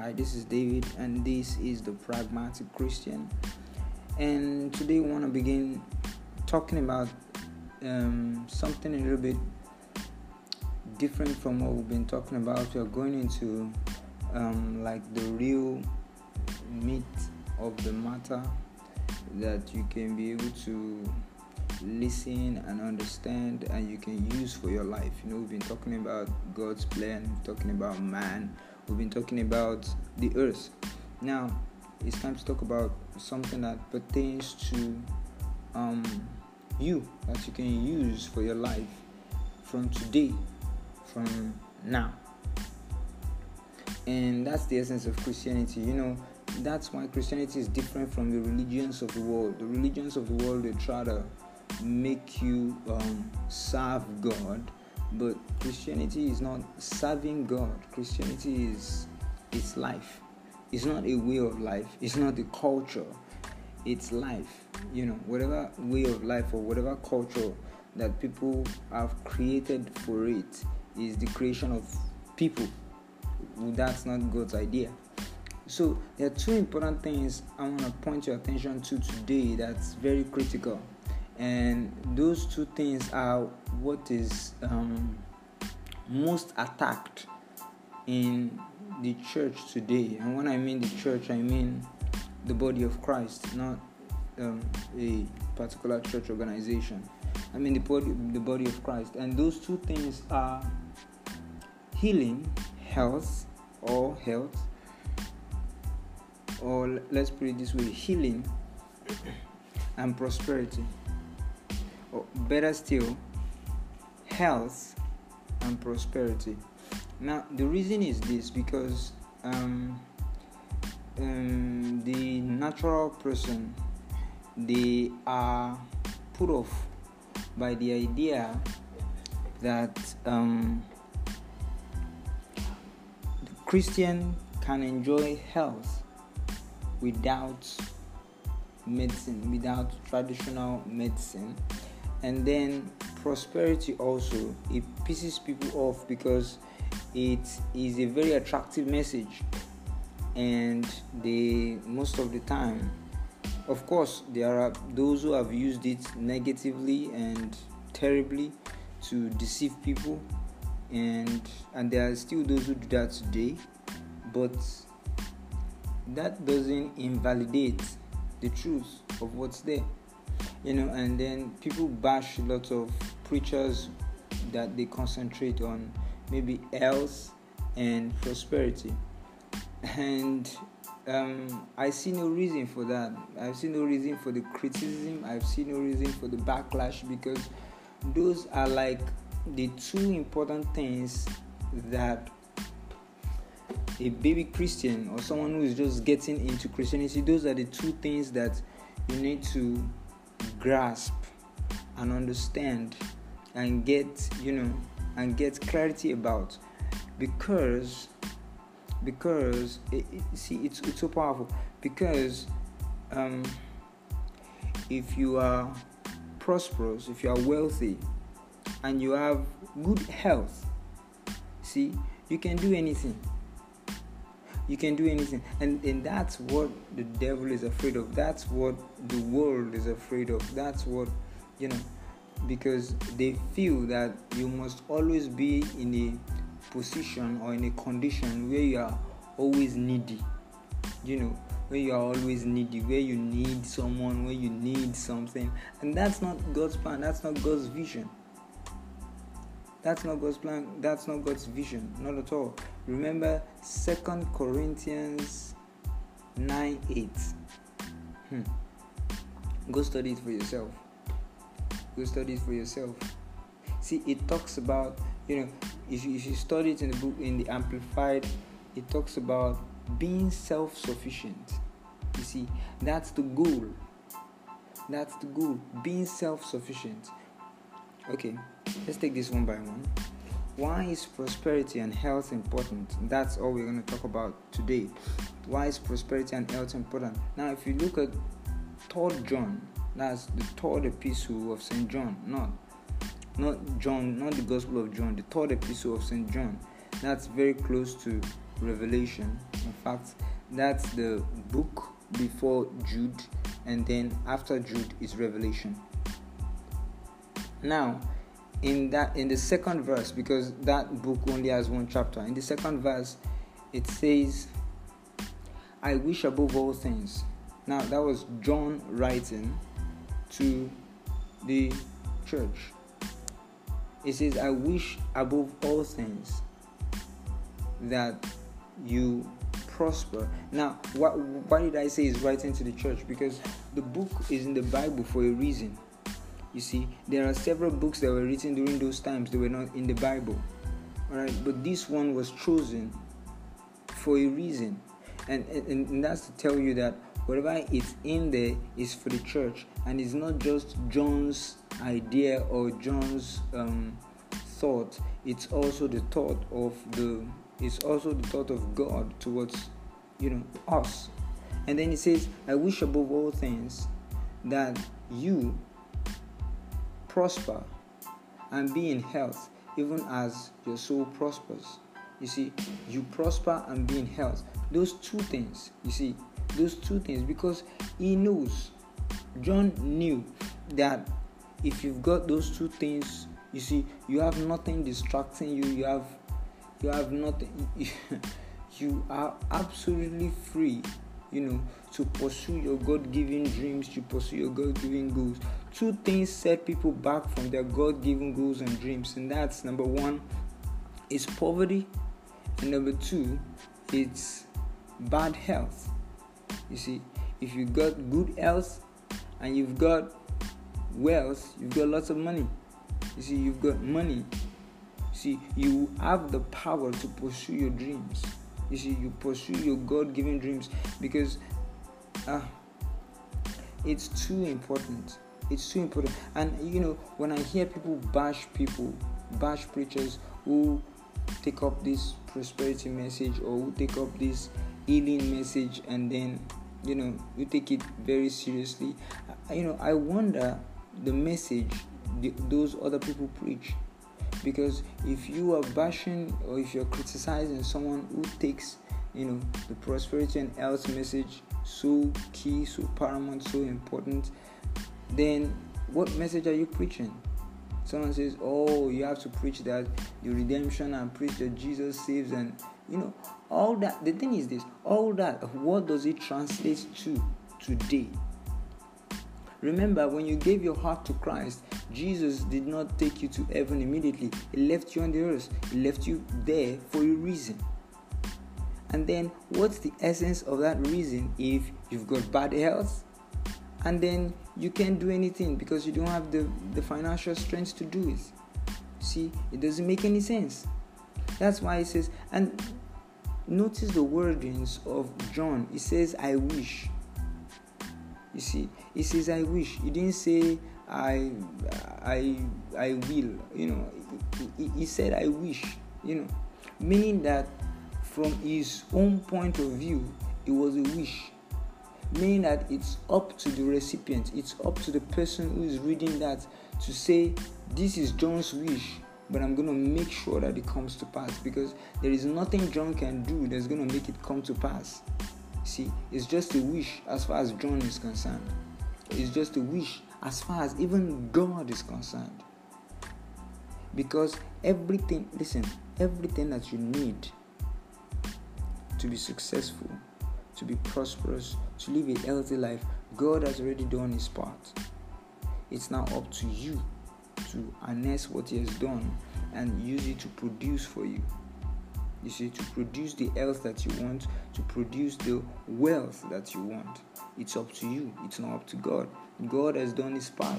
Hi, this is David, and this is the Pragmatic Christian. And today, we want to begin talking about um, something a little bit different from what we've been talking about. We are going into um, like the real meat of the matter that you can be able to listen and understand and you can use for your life. You know, we've been talking about God's plan, talking about man, we've been talking about the earth. Now, it's time to talk about something that pertains to um, you that you can use for your life from today, from now. And that's the essence of Christianity. You know, that's why Christianity is different from the religions of the world. The religions of the world they try to make you um, serve God, but Christianity is not serving God. Christianity is it's life. It's not a way of life. It's not a culture. It's life. You know, whatever way of life or whatever culture that people have created for it is the creation of people. That's not God's idea. So there are two important things I want to point your attention to today that's very critical and those two things are what is um, most attacked in the church today. And when i mean the church i mean the body of christ not um, a particular church organization. I mean the body, the body of christ. And those two things are healing health or health or let's put it this way healing and prosperity or better still, health and prosperity. Now, the reason is this because um, um, the natural person they are put off by the idea that um, the Christian can enjoy health without medicine, without traditional medicine and then prosperity also it pisses people off because it is a very attractive message. And they most of the time of course there are those who have used it negatively and terribly to deceive people. And and there are still those who do that today. But that doesn't invalidate the truth of what's there you know, and then people bash a lot of preachers that they concentrate on maybe health and prosperity. And um, I see no reason for that. I see no reason for the criticism. I see no reason for the backlash because those are like the two important things that a baby Christian or someone who is just getting into Christianity, those are the two things that you need to grasp and understand and get you know and get clarity about because because it, it, see it's, it's so powerful. Because um, if you are prosperous if you are wealthy and you have good health see you can do anything you can do anything. And and that's what the devil is afraid of. That's what the world is afraid of. That's what you know because they feel that you must always be in a position or in a condition where you are always needy. You know where you are always needy where you need someone where you need something. And that's not god's plan. That's not god's vision that's not God's plan. That's not God's vision. Not at all. Remember Second Corinthians 9 8. Hmm. Go study it for yourself. Go study it for yourself. See, it talks about, you know, if you, if you study it in the book, in the Amplified, it talks about being self sufficient. You see, that's the goal. That's the goal. Being self sufficient. Okay, let's take this one by one. Why is prosperity and health important? That's all we're going to talk about today. Why is prosperity and health important? Now, if you look at Third John, that's the third epistle of Saint John, not not John, not the Gospel of John, the third epistle of Saint John. That's very close to Revelation. In fact, that's the book before Jude, and then after Jude is Revelation. Now, in that in the second verse, because that book only has one chapter, in the second verse, it says, "I wish above all things." Now, that was John writing to the church. It says, I wish above all things that you prosper. Now, what, why did I say he's writing to the church? Because the book is in the Bible for a reason. You see, there are several books that were written during those times, they were not in the Bible. Alright, but this one was chosen for a reason. And, and, and that's to tell you that whatever is in there is for the church and it's not just John's idea or John's um, thought, it's also the thought of the it's also the thought of God towards you know us. And then he says, I wish above all things that you prosper and be in health, even as your soul prospers. You see, you prosper and be in health. Those two things, you see, those two things, because he knows, John knew that if you've got those two things, you see, you have nothing distracting you, you have you have nothing you are absolutely free you know to pursue your god-given dreams to pursue your god-given goals. Two things set people back from their god-given goals and dreams and that's number one is poverty and number two it's bad health. You see if you've got good health and you've got wealth you've got lots of money. You see you've got money. See, you have the power to pursue your dreams. You see, you pursue your God given dreams because uh, it's too important. It's too important. And you know, when I hear people bash people, bash preachers who take up this prosperity message or who take up this healing message and then you know you take it very seriously you know i wonder the message those other people preach because if you are bashing or if you're criticizing someone who takes you know the prosperity and health message so key so paramount so important then what message are you preaching? Someone says oh you have to preach that the redemption and preach that jesus saves and you know all that the thing is this all that what does it translate to today remember when you gave your heart to christ Jesus did not take you to heaven immediately. He left you on the earth. He left you there for a reason. And then, what's the essence of that reason if you've got bad health and then you can't do anything because you don't have the, the financial strength to do it? See, it doesn't make any sense. That's why he says, and notice the wordings of John. He says, I wish. You see, he says, I wish. He didn't say, I, I, I will. You know, he, he said, I wish. You know, meaning that from his own point of view, it was a wish. Meaning that it's up to the recipient, it's up to the person who is reading that to say, This is John's wish, but I'm to make sure that it comes to pass because there is nothing John can do that's to make it come to pass. See, it's just a wish as far as John is concerned. It's just a wish as far as even God is concerned. Because everything, listen, everything that you need to be successful, to be prosperous, to live a healthy life, God has already done His part. It's now up to you to harness what He has done and use it to produce for you. You see, to produce the health that you want, to produce the wealth that you want. It's up to you, it's not up to God. God has done his part.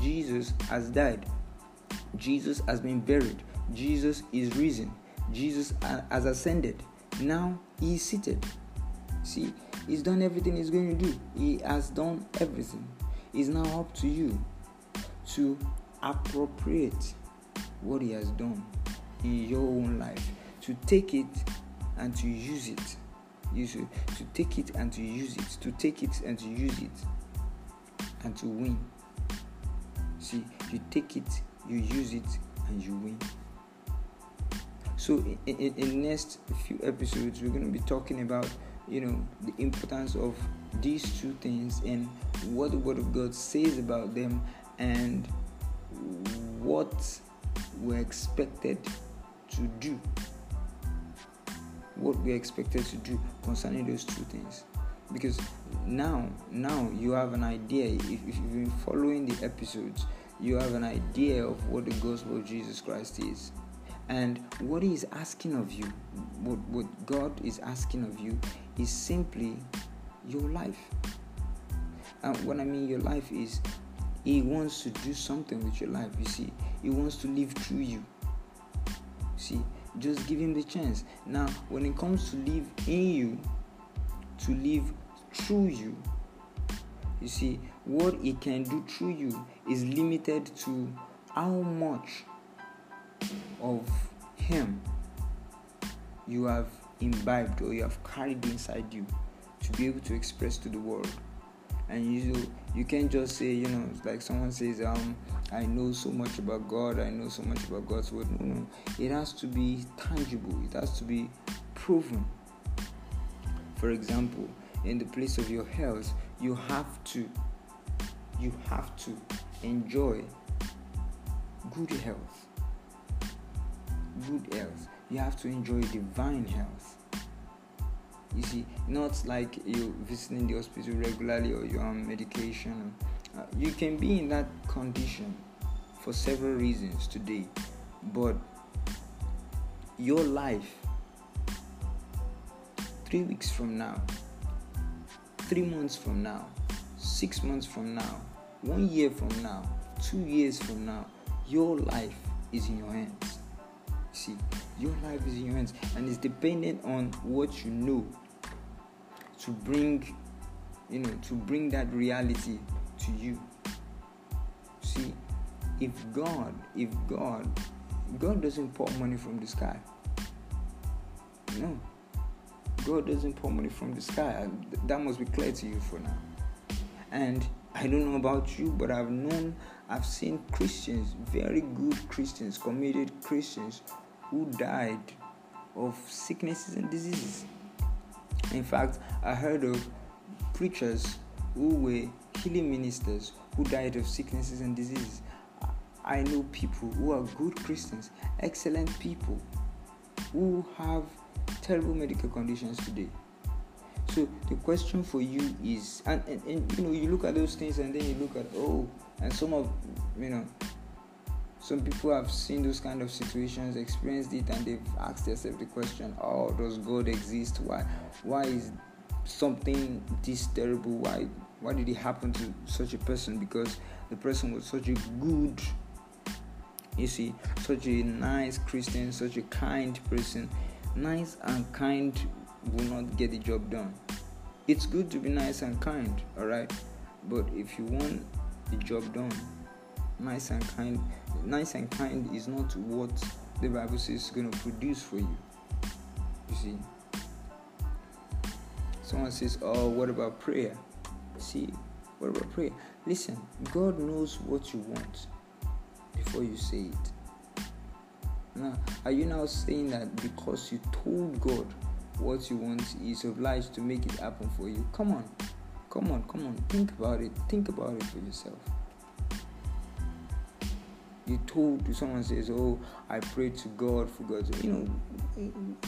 Jesus has died. Jesus has been buried. Jesus is risen. Jesus has ascended. Now he is seated. See, he's done everything he's going to do. He has done everything. It's now up to you to appropriate what he has done in your own life, to take it and to use it. Use it, to take it and to use it, to take it and to use it and to win. See, you take it, you use it, and you win. So in, in, in next few episodes, we're going to be talking about you know the importance of these two things and what the Word of God says about them and what we're expected to do. What we're expected to do concerning those two things. Because now, now you have an idea. If, if you've been following the episodes, you have an idea of what the gospel of Jesus Christ is. And what He is asking of you, what, what God is asking of you, is simply your life. And what I mean your life is He wants to do something with your life. You see, He wants to live through you. See, just give Him the chance. Now, when it comes to live in you, to live through you, you see, what He can do through you is limited to how much of Him you have imbibed or you have carried inside you to be able to express to the world. And you you can't just say, you know, like someone says, um, I know so much about God, I know so much about God's word. No, no. It has to be tangible, it has to be proven. For example, in the place of your health, you have to you have to enjoy good health. Good health. You have to enjoy divine health. You see, not like you visiting the hospital regularly or you're on medication. Uh, you can be in that condition for several reasons today, but your life three weeks from now, three months from now, six months from now, one year from now, two years from now, your life is in your hands. See, your life is in your hands and it's dependent on what you know to bring, you know, to bring that reality to you. See, if God, if God, God doesn't pour money from the sky. No. God doesn't pour money from the sky. That must be clear to you for now. And I don't know about you, but I've known, I've seen Christians, very good Christians, committed Christians, who died of sicknesses and diseases. In fact, I heard of preachers who were healing ministers who died of sicknesses and diseases. I know people who are good Christians, excellent people who have terrible medical conditions today. So the question for you is, and, and, and, you know, you look at those things and then you look at oh, and some of you know, some people have seen those kind of situations, experienced it, and they've asked themselves the question, oh, does God exist? Why, why is something this terrible? Why, why did it happen to such a person? Because the person was such a good, you see, such a nice Christian, such a kind person. Nice and kind will not get the job done. It's good to be nice and kind, alright? But if you want the job done, nice and kind, nice and kind is not what the Bible says is going to produce for you. You see, someone says, Oh, what about prayer? See, what about prayer? Listen, God knows what you want before you say it. Now, are you now saying that because you told God what you want is obliged to make it happen for you. Come on, come on, come on. Think about it. Think about it for yourself. You told someone says, "Oh, I prayed to God for God." You know,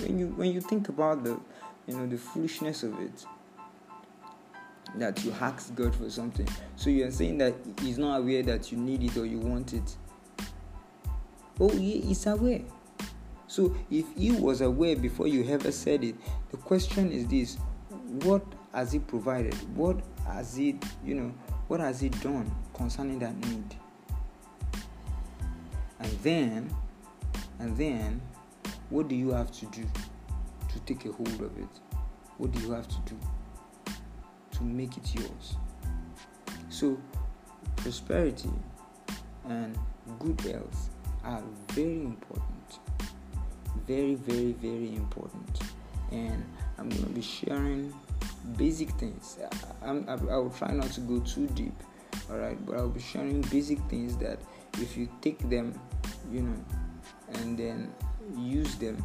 when you when you think about the, you know, the foolishness of it, that you asked God for something, so you are saying that He's not aware that you need it or you want it. Oh, yeah, He's aware. So if he was aware before you ever said it, the question is this what has he provided? What has he, you know, what has he done concerning that need? And then, and then, what do you have to do to take a hold of it? What do you have to do to make it yours? So, prosperity and good health are very important. Very very very important. And i'm going to be sharing basic things. I'm, I, I will try not to go too deep all right but i'll be sharing basic things that if you take them you know and then use them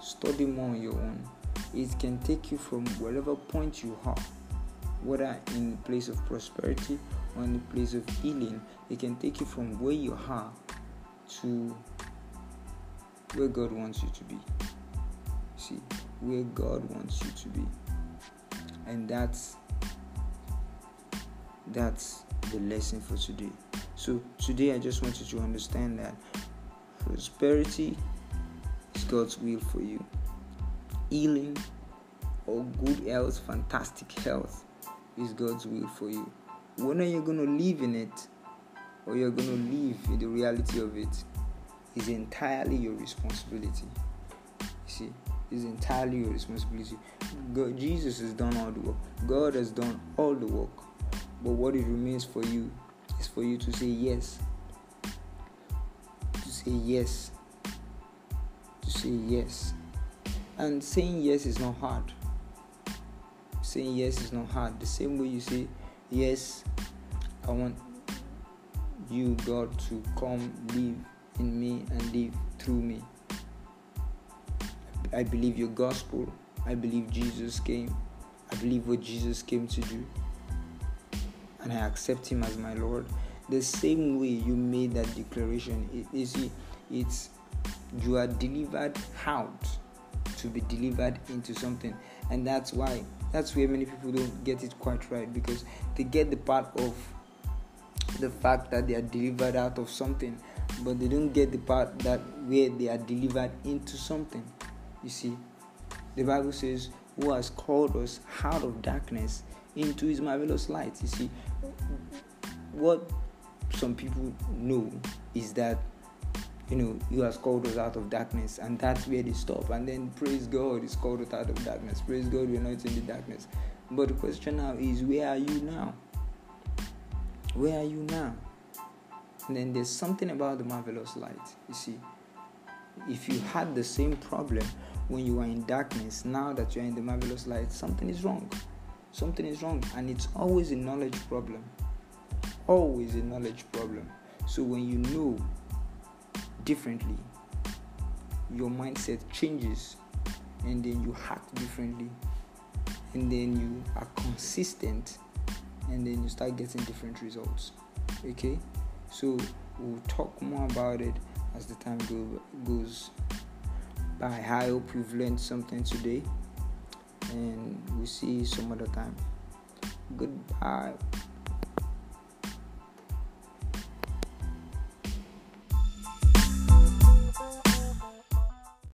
study more on your own it can take you from wherever point you are whether in place of prosperity or in the place of healing it can take you from where you are to where god wants you to be. See where god wants you to be. And that's that's the lesson for today. So today i just want you to understand that prosperity is god's will for you. Healing or good health fantastic health is god's will for you whether you're going to live in it or you're going to live in the reality of it is entirely your responsibility you see is entirely your responsibility. God, Jesus has done all the work. God has done all the work. But what it remains for you is for you to say yes. To say yes. To say yes. And saying yes is not hard. Saying yes is not hard. The same way you say, Yes, I want you, God, to come live in me and live through me. I believe your gospel. I believe Jesus came. I believe what Jesus came to do. And I accept him as my Lord. The same way you made that declaration, you see, it's you are delivered out to be delivered into something. And that's why that's where many people don't get it quite right because they get the part of the fact that they are delivered out of something, but they don't get the part that where they are delivered into something. You see, the Bible says, Who has called us out of darkness into his marvelous light. You see, what some people know is that you know, you has called us out of darkness, and that's where they stop. And then praise God, He's called us out of darkness. Praise God, we're not in the darkness. But the question now is, where are you now? Where are you now? And then there's something about the marvelous light. You see, if you had the same problem when you were in darkness, now that you're in the marvelous light, something is wrong. Something is wrong, and it's always a knowledge problem. Always a knowledge problem. So when you know differently, your mindset changes, and then you act differently, and then you are consistent, and then you start getting different results. Okay, so we'll talk more about it as the time go, goes by. I hope you've learned something today, and we'll see you some other time. Goodbye.